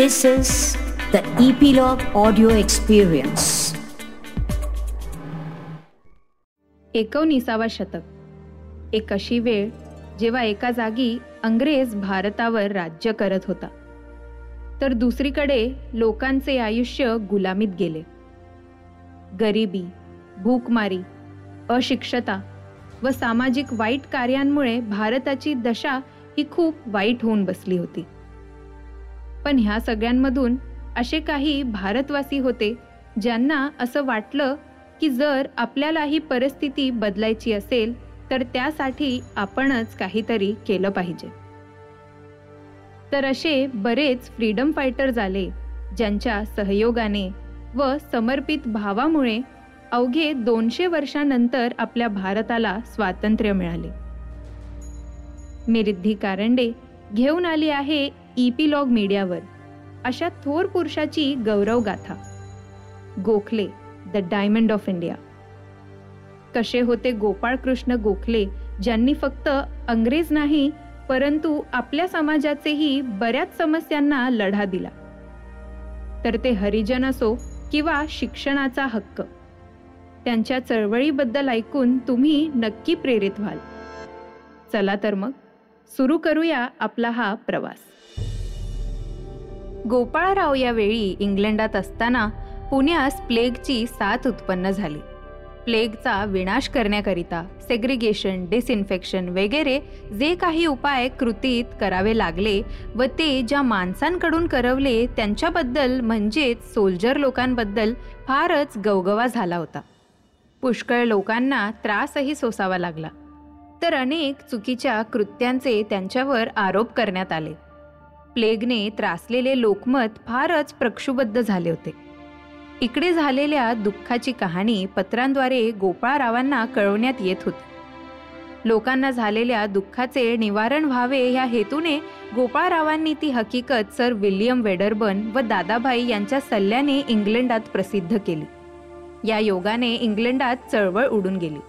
This is the Epilogue Audio Experience. एकोणीसावा शतक. एक अशी वेळ जेव्हा एका जागी अंग्रेज भारतावर राज्य करत होता. तर दुसरीकडे लोकांचे आयुष्य गुलामीत गेले. गरिबी भूकमारी अशिक्षता व सामाजिक वाईट कार्यांमुळे भारताची दशा ही खूप वाईट होऊन बसली होती. पण ह्या सगळ्यांमधून असे काही भारतवासी होते ज्यांना असं वाटलं की जर आपल्याला ही परिस्थिती बदलायची असेल तर त्यासाठी आपणच काहीतरी केलं पाहिजे. तर असे बरेच फ्रीडम फायटर झाले ज्यांच्या सहयोगाने व समर्पित भावामुळे अवघे दोनशे वर्षानंतर आपल्या भारताला स्वातंत्र्य मिळाले. मी रिद्धी कारंडे घेऊन आली आहे इपिलॉग मीडियावर अशा थोर पुरुषाची गौरव गाथा Gokhale the diamond of India. कसे होते गोपाळकृष्ण गोखले ज्यांनी फक्त अंग्रेज नाही परंतु आपल्या समाजाचेही बऱ्याच समस्यांना लढा दिला. तर ते हरिजन असो किंवा शिक्षणाचा हक्क. त्यांच्या चळवळीबद्दल ऐकून तुम्ही नक्की प्रेरित व्हाल. चला तर मग सुरू करूया आपला हा प्रवास. गोपाळराव यावेळी इंग्लंडात असताना पुण्यास प्लेगची साथ उत्पन्न झाली. प्लेगचा विनाश करण्याकरिता सेग्रिगेशन डिसइन्फेक्शन वगैरे जे काही उपाय कृतीत करावे लागले व ते ज्या माणसांकडून करवले त्यांच्याबद्दल म्हणजेच सोल्जर लोकांबद्दल फारच गवगवा झाला होता. पुष्कळ लोकांना त्रासही सोसावा लागला. तर अनेक चुकीच्या कृत्यांचे त्यांच्यावर आरोप करण्यात आले. प्लेगने त्रासलेले लोकमत फारच प्रक्षुबद्ध झाले होते. इकडे झालेल्या दुःखाची कहाणी पत्रांद्वारे गोपाळरावांना कळवण्यात येत होती. लोकांना झालेल्या दुःखाचे निवारण व्हावे या हेतूने गोपाळरावांनी ती हकीकत सर विल्यम वेडरबन व दादाभाई यांच्या सल्ल्याने इंग्लंडात प्रसिद्ध केली. या योगाने इंग्लंडात चळवळ उडून गेली.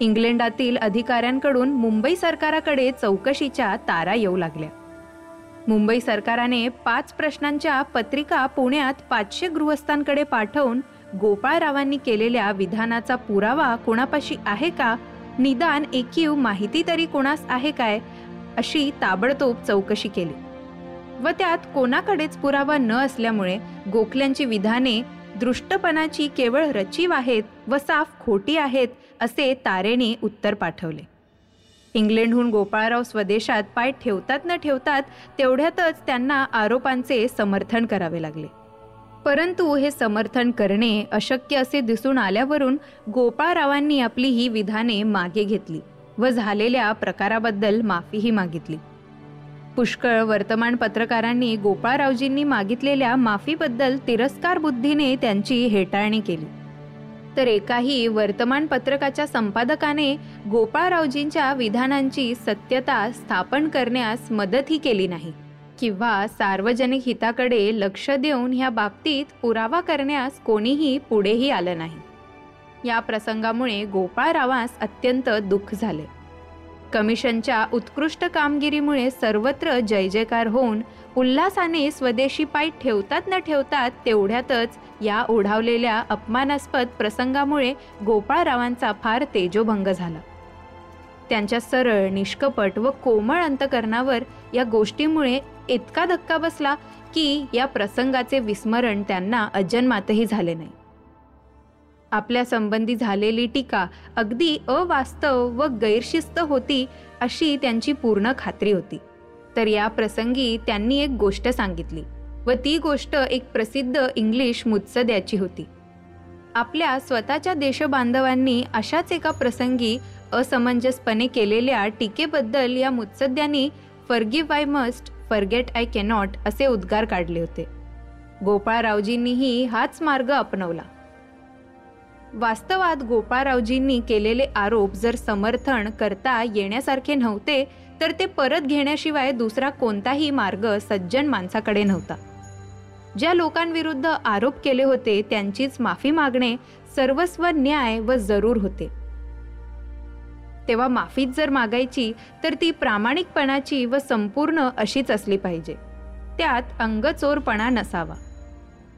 इंग्लंडातील अधिकाऱ्यांकडून मुंबई सरकाराकडे चौकशीच्या तारा येऊ लागल्या. मुंबई सरकाराने पाच प्रश्नांच्या पत्रिका पुण्यात पाचशे गृहस्थांकडे पाठवून गोपाळरावांनी केलेल्या विधानाचा पुरावा कोणापाशी आहे का? निदान एकीव माहिती तरी कोणास आहे काय? अशी ताबडतोब चौकशी केली. व त्यात कोणाकडेच पुरावा न असल्यामुळे गोखल्यांची विधाने दृष्टपणाची केवळ रचीव आहेत व साफ खोटी आहेत असे तारेने उत्तर पाठवले. इंग्लंडहून गोपाळराव स्वदेशात पाय ठेवतात न ठेवतात तेवढ्यातच त्यांना आरोपांचे समर्थन करावे लागले. परंतु हे समर्थन करणे अशक्य असे दिसून आल्यावरून गोपाळरावांनी आपली ही विधाने मागे घेतली व झालेल्या प्रकाराबद्दल माफीही मागितली. पुष्कळ वर्तमान पत्रकारांनी गोपाळरावजींनी मागितलेल्या माफीबद्दल तिरस्कार बुद्धीने त्यांची हेटाळणी केली. तर एकाही वर्तमानपत्रकाच्या संपादकाने गोपाळरावजींच्या विधानांची सत्यता स्थापन करण्यास मदतही केली नाही किंवा सार्वजनिक हिताकडे लक्ष देऊन ह्या बाबतीत पुरावा करण्यास कोणीही पुढेही आलं नाही. या प्रसंगामुळे गोपाळरावास अत्यंत दुःख झाले कमिशनच्या उत्कृष्ट कामगिरीमुळे सर्वत्र जय जयकार होऊन उल्हासाने स्वदेशी पाय ठेवतात न ठेवतात तेवढ्यातच या ओढावलेल्या अपमानास्पद प्रसंगामुळे गोपाळरावांचा फार तेजोभंग झाला. त्यांच्या सरळ निष्कपट व कोमळ अंतकरणावर या गोष्टीमुळे इतका धक्का बसला की या प्रसंगाचे विस्मरण त्यांना अजन्मातही झाले नाही. आपल्या संबंधी झालेली टीका अगदी अवास्तव व गैरशिस्त होती अशी त्यांची पूर्ण खात्री होती. तर या प्रसंगी त्यांनी एक गोष्ट सांगितली व ती गोष्ट एक प्रसिद्ध इंग्लिश मुत्सद्याची होती. आपल्या स्वतःच्या देशबांधवांनी अशाच एका प्रसंगी असमंजसपणे केलेल्या टीकेबद्दल या मुत्सद्यांनी forgive I must forget I cannot असे उद्गार काढले होते. गोपाळरावजींनीही हाच मार्ग अपनवला. वास्तवात गोपाळरावजींनी केलेले आरोप जर समर्थन करता येण्यासारखे नव्हते तर ते परत घेण्याशिवाय दुसरा कोणताही मार्ग सज्जन माणसाकडे नव्हता. ज्या लोकांविरुद्ध आरोप केले होते त्यांचीच माफी मागणे सर्वस्व न्याय व जरूर होते. तेव्हा माफीच जर मागायची तर ती प्रामाणिकपणाची व संपूर्ण अशीच असली पाहिजे. त्यात अंगचोरपणा नसावा.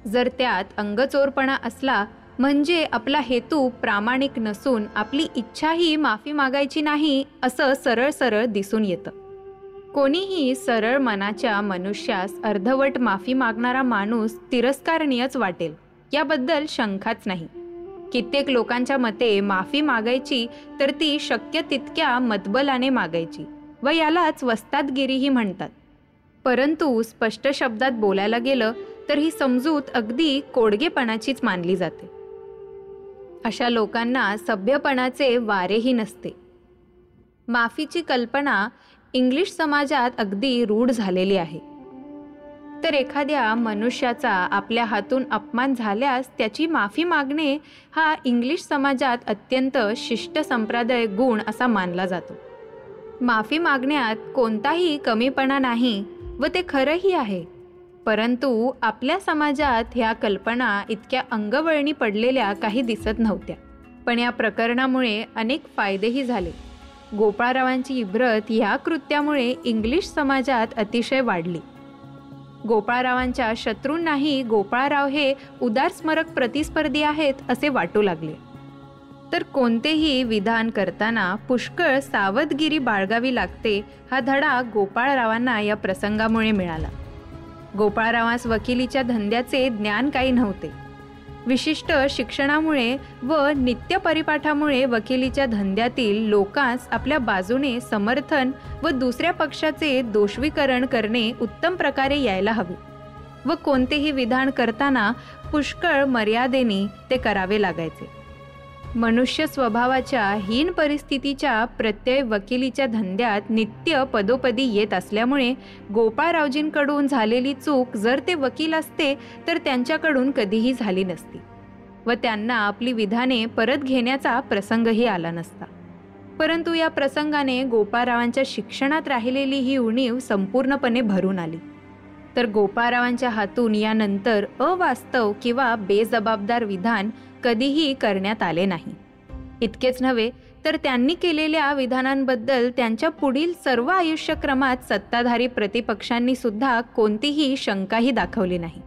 जर त्यात अंगचोरपणा असला म्हणजे आपला हेतू प्रामाणिक नसून आपली इच्छाही माफी मागायची नाही असं सरळ सरळ दिसून येतं. कोणीही सरळ मनाच्या मनुष्यास अर्धवट माफी मागणारा माणूस तिरस्कारणीयच वाटेल याबद्दल शंकाच नाही. कित्येक लोकांच्या मते माफी मागायची तर ती शक्य तितक्या मतबलाने मागायची व यालाच वस्तादगिरीही म्हणतात. परंतु स्पष्ट शब्दात बोलायला गेलं तर ही समजूत अगदी कोडगेपणाचीच मानली जाते. अशा लोकांना सभ्यपणाचे वारेही नसते. माफीची कल्पना इंग्लिश समाजात अगदी रूढ झालेली आहे. तर एखाद्या मनुष्याचा आपल्या हातून अपमान झाल्यास त्याची माफी मागणे हा इंग्लिश समाजात अत्यंत शिष्ट संप्रदाय गुण असा मानला जातो. माफी मागण्यात कोणताही कमीपणा नाही व ते खरंही आहे. परंतु आपल्या समाजात ह्या कल्पना इतक्या अंगवळणी पडलेल्या काही दिसत नव्हत्या. पण या प्रकरणामुळे अनेक फायदेही झाले. गोपाळरावांची इब्रत ह्या कृत्यामुळे इंग्लिश समाजात अतिशय वाढली. गोपाळरावांच्या शत्रूंनाही गोपाळराव हे उदारस्मरक प्रतिस्पर्धी आहेत असे वाटू लागले. तर कोणतेही विधान करताना पुष्कळ सावधगिरी बाळगावी लागते हा धडा गोपाळरावांना या प्रसंगामुळे मिळाला. गोपाळरावास वकिलीच्या धंद्याचे ज्ञान काही नव्हते. विशिष्ट शिक्षणामुळे व नित्य परिपाठामुळे वकिलीच्या धंद्यातील लोकांस आपल्या बाजूने समर्थन व दुसऱ्या पक्षाचे दोषवीकरण करणे उत्तम प्रकारे यायला हवे व कोणतेही विधान करताना पुष्कळ मर्यादेने ते करावे लागायचे. मनुष्य स्वभावाच्या हीन परिस्थितीच्या प्रत्यय वकिलीच्या धंद्यात नित्य पदोपदी येत असल्यामुळे गोपाळरावजींकडून झालेली चूक जर ते वकील असते तर त्यांच्याकडून कधीही झाली नसती व त्यांना आपली विधाने परत घेण्याचा प्रसंगही आला नसता. परंतु या प्रसंगाने गोपाळरावांच्या शिक्षणात राहिलेली ही उणीव संपूर्णपणे भरून आली. तर गोपाळरावांच्या हातून यानंतर अवास्तव किंवा बेजबाबदार विधान कधीही करण्यात आले नाही. इतकेच नव्हे तर त्यांनी केलेल्या विधानांबद्दल त्यांच्या पुढील सर्व आयुष्यक्रमात सत्ताधारी प्रतिपक्षांनी सुद्धा कोणतीही शंकाही दाखवली नाही.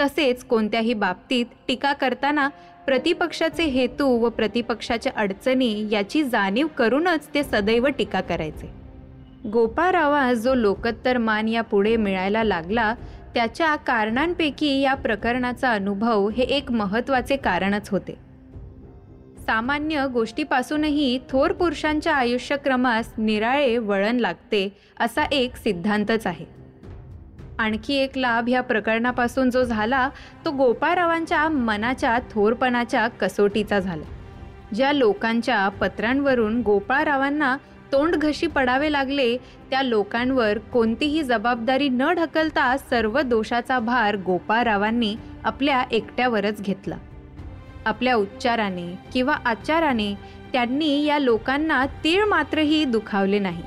तसेच कोणत्याही बाबतीत टीका करताना प्रतिपक्षाचे हेतू व प्रतिपक्षाच्या अडचणी याची जाणीव करूनच ते सदैव टीका करायचे. गोपाळरावा जो लोकोत्तर मान या पुढे मिळायला लागला त्याच्या कारणांपैकी या प्रकरणाचा अनुभव हे एक महत्त्वाचे कारणच होते. सामान्य गोष्टीपासूनही थोर पुरुषांच्या आयुष्यक्रमास निराळे वळण लागते असा एक सिद्धांतच आहे. आणखी एक लाभ ह्या प्रकरणापासून जो झाला तो गोपाळरावांच्या मनाच्या थोरपणाच्या कसोटीचा झाला ज्या लोकांच्या पत्रांवरून गोपाळरावांना तोंड घशी पडावे लागले त्या लोकांवर कोणतीही जबाबदारी न ढकलता सर्व दोषाचा भार गोपाळरावांनी आपल्या एकट्यावरच घेतला. आपल्या उच्चाराने किंवा आचाराने त्यांनी या लोकांना तीळ मात्रही दुखावले नाही.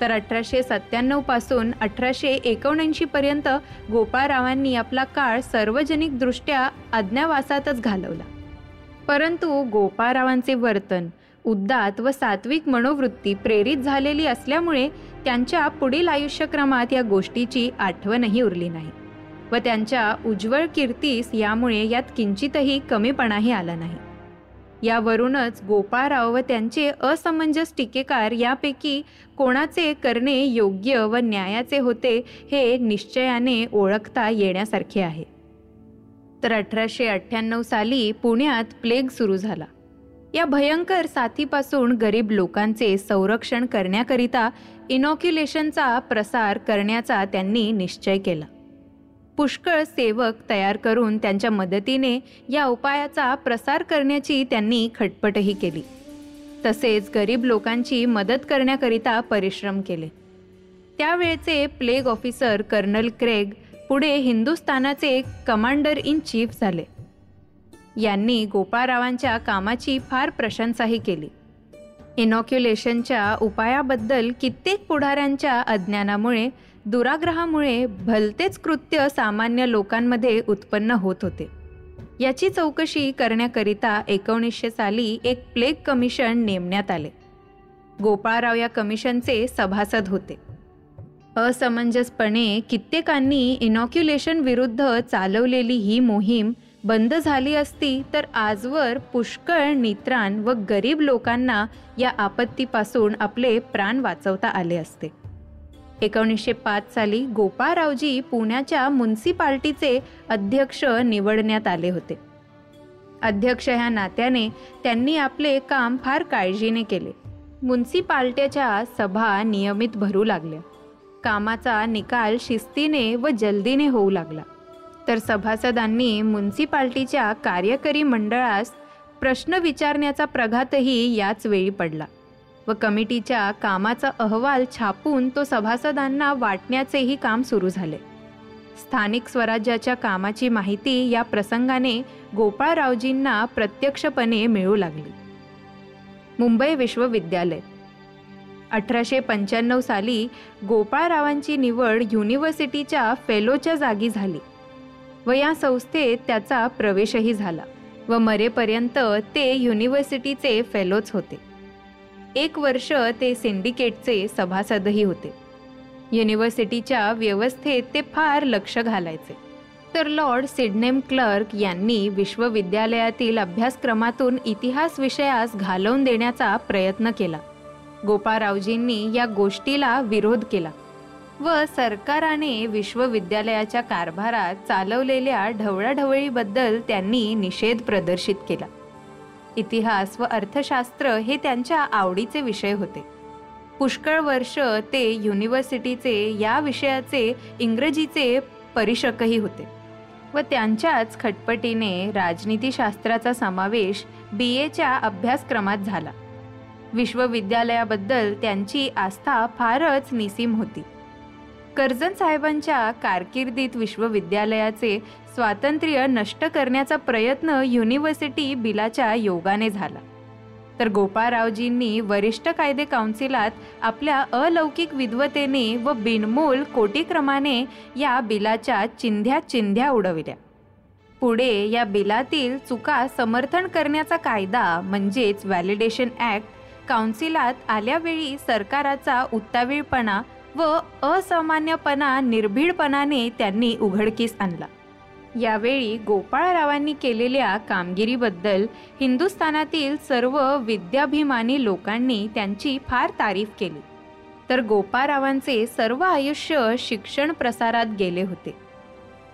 तर अठराशे सत्त्याण्णवपासून अठराशे एकोणऐंशी पर्यंत गोपाळरावांनी आपला काळ सार्वजनिकदृष्ट्या अज्ञावासातच घालवला. परंतु गोपाळरावांचे वर्तन उद्दात व सात्विक मनोवृत्ती प्रेरित झालेली असल्यामुळे त्यांच्या पुढील आयुष्यक्रमात या गोष्टीची आठवणही उरली नाही व त्यांच्या उज्ज्वल कीर्तीस यामुळे यात किंचितही कमीपणाही आला नाही. यावरूनच गोपाळराव व त्यांचे असमंजस टीकेकार यापैकी कोणाचे करणे योग्य व न्यायाचे होते हे निश्चयाने ओळखता येण्यासारखे आहे. तर अठराशे अठ्ठ्याण्णव साली पुण्यात प्लेग सुरू झाला. या भयंकर साथीपासून गरीब लोकांचे संरक्षण करण्याकरिता इनॉक्युलेशनचा प्रसार करण्याचा त्यांनी निश्चय केला. पुष्कळ सेवक तयार करून त्यांच्या मदतीने या उपायाचा प्रसार करण्याची त्यांनी खटपटही केली. तसेच गरीब लोकांची मदत करण्याकरिता परिश्रम केले. त्यावेळचे प्लेग ऑफिसर कर्नल क्रेग पुढे हिंदुस्थानाचे कमांडर इन चीफ झाले. यांनी गोपाळरावांच्या कामाची फार प्रशंसाही केली. इनॉक्युलेशनच्या उपायाबद्दल कित्येक पुढाऱ्यांच्या अज्ञानामुळे दुराग्रहामुळे भलतेच कृत्य सामान्य लोकांमध्ये उत्पन्न होत होते. याची चौकशी करण्याकरिता एकोणीसशे साली एक प्लेग कमिशन नेमण्यात आले. गोपाळराव या कमिशनचे सभासद होते. असमंजसपणे कित्येकांनी इनॉक्युलेशन विरुद्ध चालवलेली ही मोहीम बंद झाली असती तर आजवर पुष्कळ नित्राण व गरीब लोकांना या आपत्तीपासून आपले प्राण वाचवता आले असते. एकोणीसशे पाच साली गोपाळरावजी पुण्याच्या म्युन्सिपाल्टीचे अध्यक्ष निवडण्यात आले होते. अध्यक्ष ह्या नात्याने त्यांनी आपले काम फार काळजीने केले. म्युन्सिपाल्ट्याच्या सभा नियमित भरू लागल्या. कामाचा निकाल शिस्तीने व जल्दीने होऊ लागला. तर सभासदांनी म्युन्सिपाल्टीच्या कार्यकारी मंडळास प्रश्न विचारण्याचा प्रघातही याच वेळी पडला व कमिटीच्या कामाचा अहवाल छापून तो सभासदांना वाटण्याचेही काम सुरू झाले. स्थानिक स्वराज्याच्या कामाची माहिती या प्रसंगाने गोपाळरावजींना प्रत्यक्षपणे मिळू लागली. मुंबई विश्वविद्यालय. अठराशे पंच्याण्णव साली गोपाळरावांची निवड युनिव्हर्सिटीच्या फेलोच्या जागी झाली. व या संस्थेत त्याचा प्रवेशही झाला व मरेपर्यंत ते युनिव्हर्सिटीचे फेलोच होते. एक वर्ष ते सिंडिकेटचे सभासदही होते. युनिव्हर्सिटीच्या व्यवस्थेत ते फार लक्ष घालायचे. तर लॉर्ड सिडनेम क्लर्क यांनी विश्वविद्यालयातील अभ्यासक्रमातून इतिहास विषयास घालवून देण्याचा प्रयत्न केला. गोपाळरावजींनी या गोष्टीला विरोध केला. व सरकाराने विश्वविद्यालयाच्या कारभारात चालवलेल्या ढवळाढवळीबद्दल त्यांनी निषेध प्रदर्शित केला. इतिहास व अर्थशास्त्र हे त्यांच्या आवडीचे विषय होते. पुष्कळ वर्ष ते युनिव्हर्सिटीचे या विषयाचे इंग्रजीचे परिषकही होते व त्यांच्याच खटपटीने राजनीतीशास्त्राचा समावेश बी एच्या अभ्यासक्रमात झाला. विश्वविद्यालयाबद्दल त्यांची आस्था फारच निसीम होती. कर्जन साहेबांच्या कारकिर्दीत विश्वविद्यालयाचे स्वातंत्र्य नष्ट करण्याचा प्रयत्न युनिव्हर्सिटी बिलाच्या योगाने झाला. तर गोपाळरावजींनी वरिष्ठ कायदे काउन्सिलात आपल्या अलौकिक विद्वतेने व बिनमोल कोटीक्रमाने या बिलाच्या चिंध्या चिंध्या उडविल्या. पुढे या बिलातील चुका समर्थन करण्याचा कायदा म्हणजेच व्हॅलिडेशन ॲक्ट काउन्सिलात आल्यावेळी सरकाराचा उत्तावीळपणा व असामान्यपणा निर्भीडपणाने त्यांनी उघडकीस आणला. यावेळी गोपाळरावांनी केलेल्या कामगिरीबद्दल हिंदुस्थानातील सर्व विद्याभिमानी लोकांनी त्यांची फार तारीफ केली. तर गोपाळरावांचे सर्व आयुष्य शिक्षण प्रसारात गेले होते.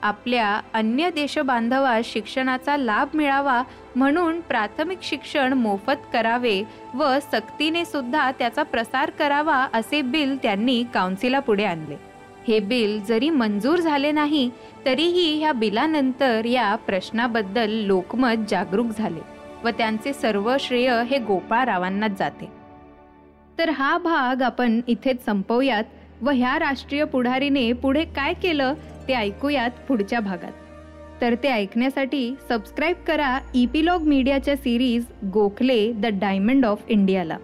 आपल्या अन्य देशबांधवास शिक्षणाचा लाभ मिळावा म्हणून प्राथमिक शिक्षण मोफत करावे व सक्तीने सुद्धा त्याचा प्रसार करावा असे बिल त्यांनी काउन्सिलापुढे आणले. हे बिल जरी मंजूर झाले नाही तरीही ह्या बिलानंतर या प्रश्नाबद्दल लोकमत जागरूक झाले व त्यांचे सर्व श्रेय हे गोपाळरावांनाच जाते. तर हा भाग आपण इथेच संपवूयात व ह्या राष्ट्रीय पुढारीने पुढे काय केलं ते ऐकूयात पुढच्या भागात. तर ते ऐकण्यासाठी सबस्क्राईब करा इपिलॉग मीडियाच्या series Gokhale the diamond of इंडियाला.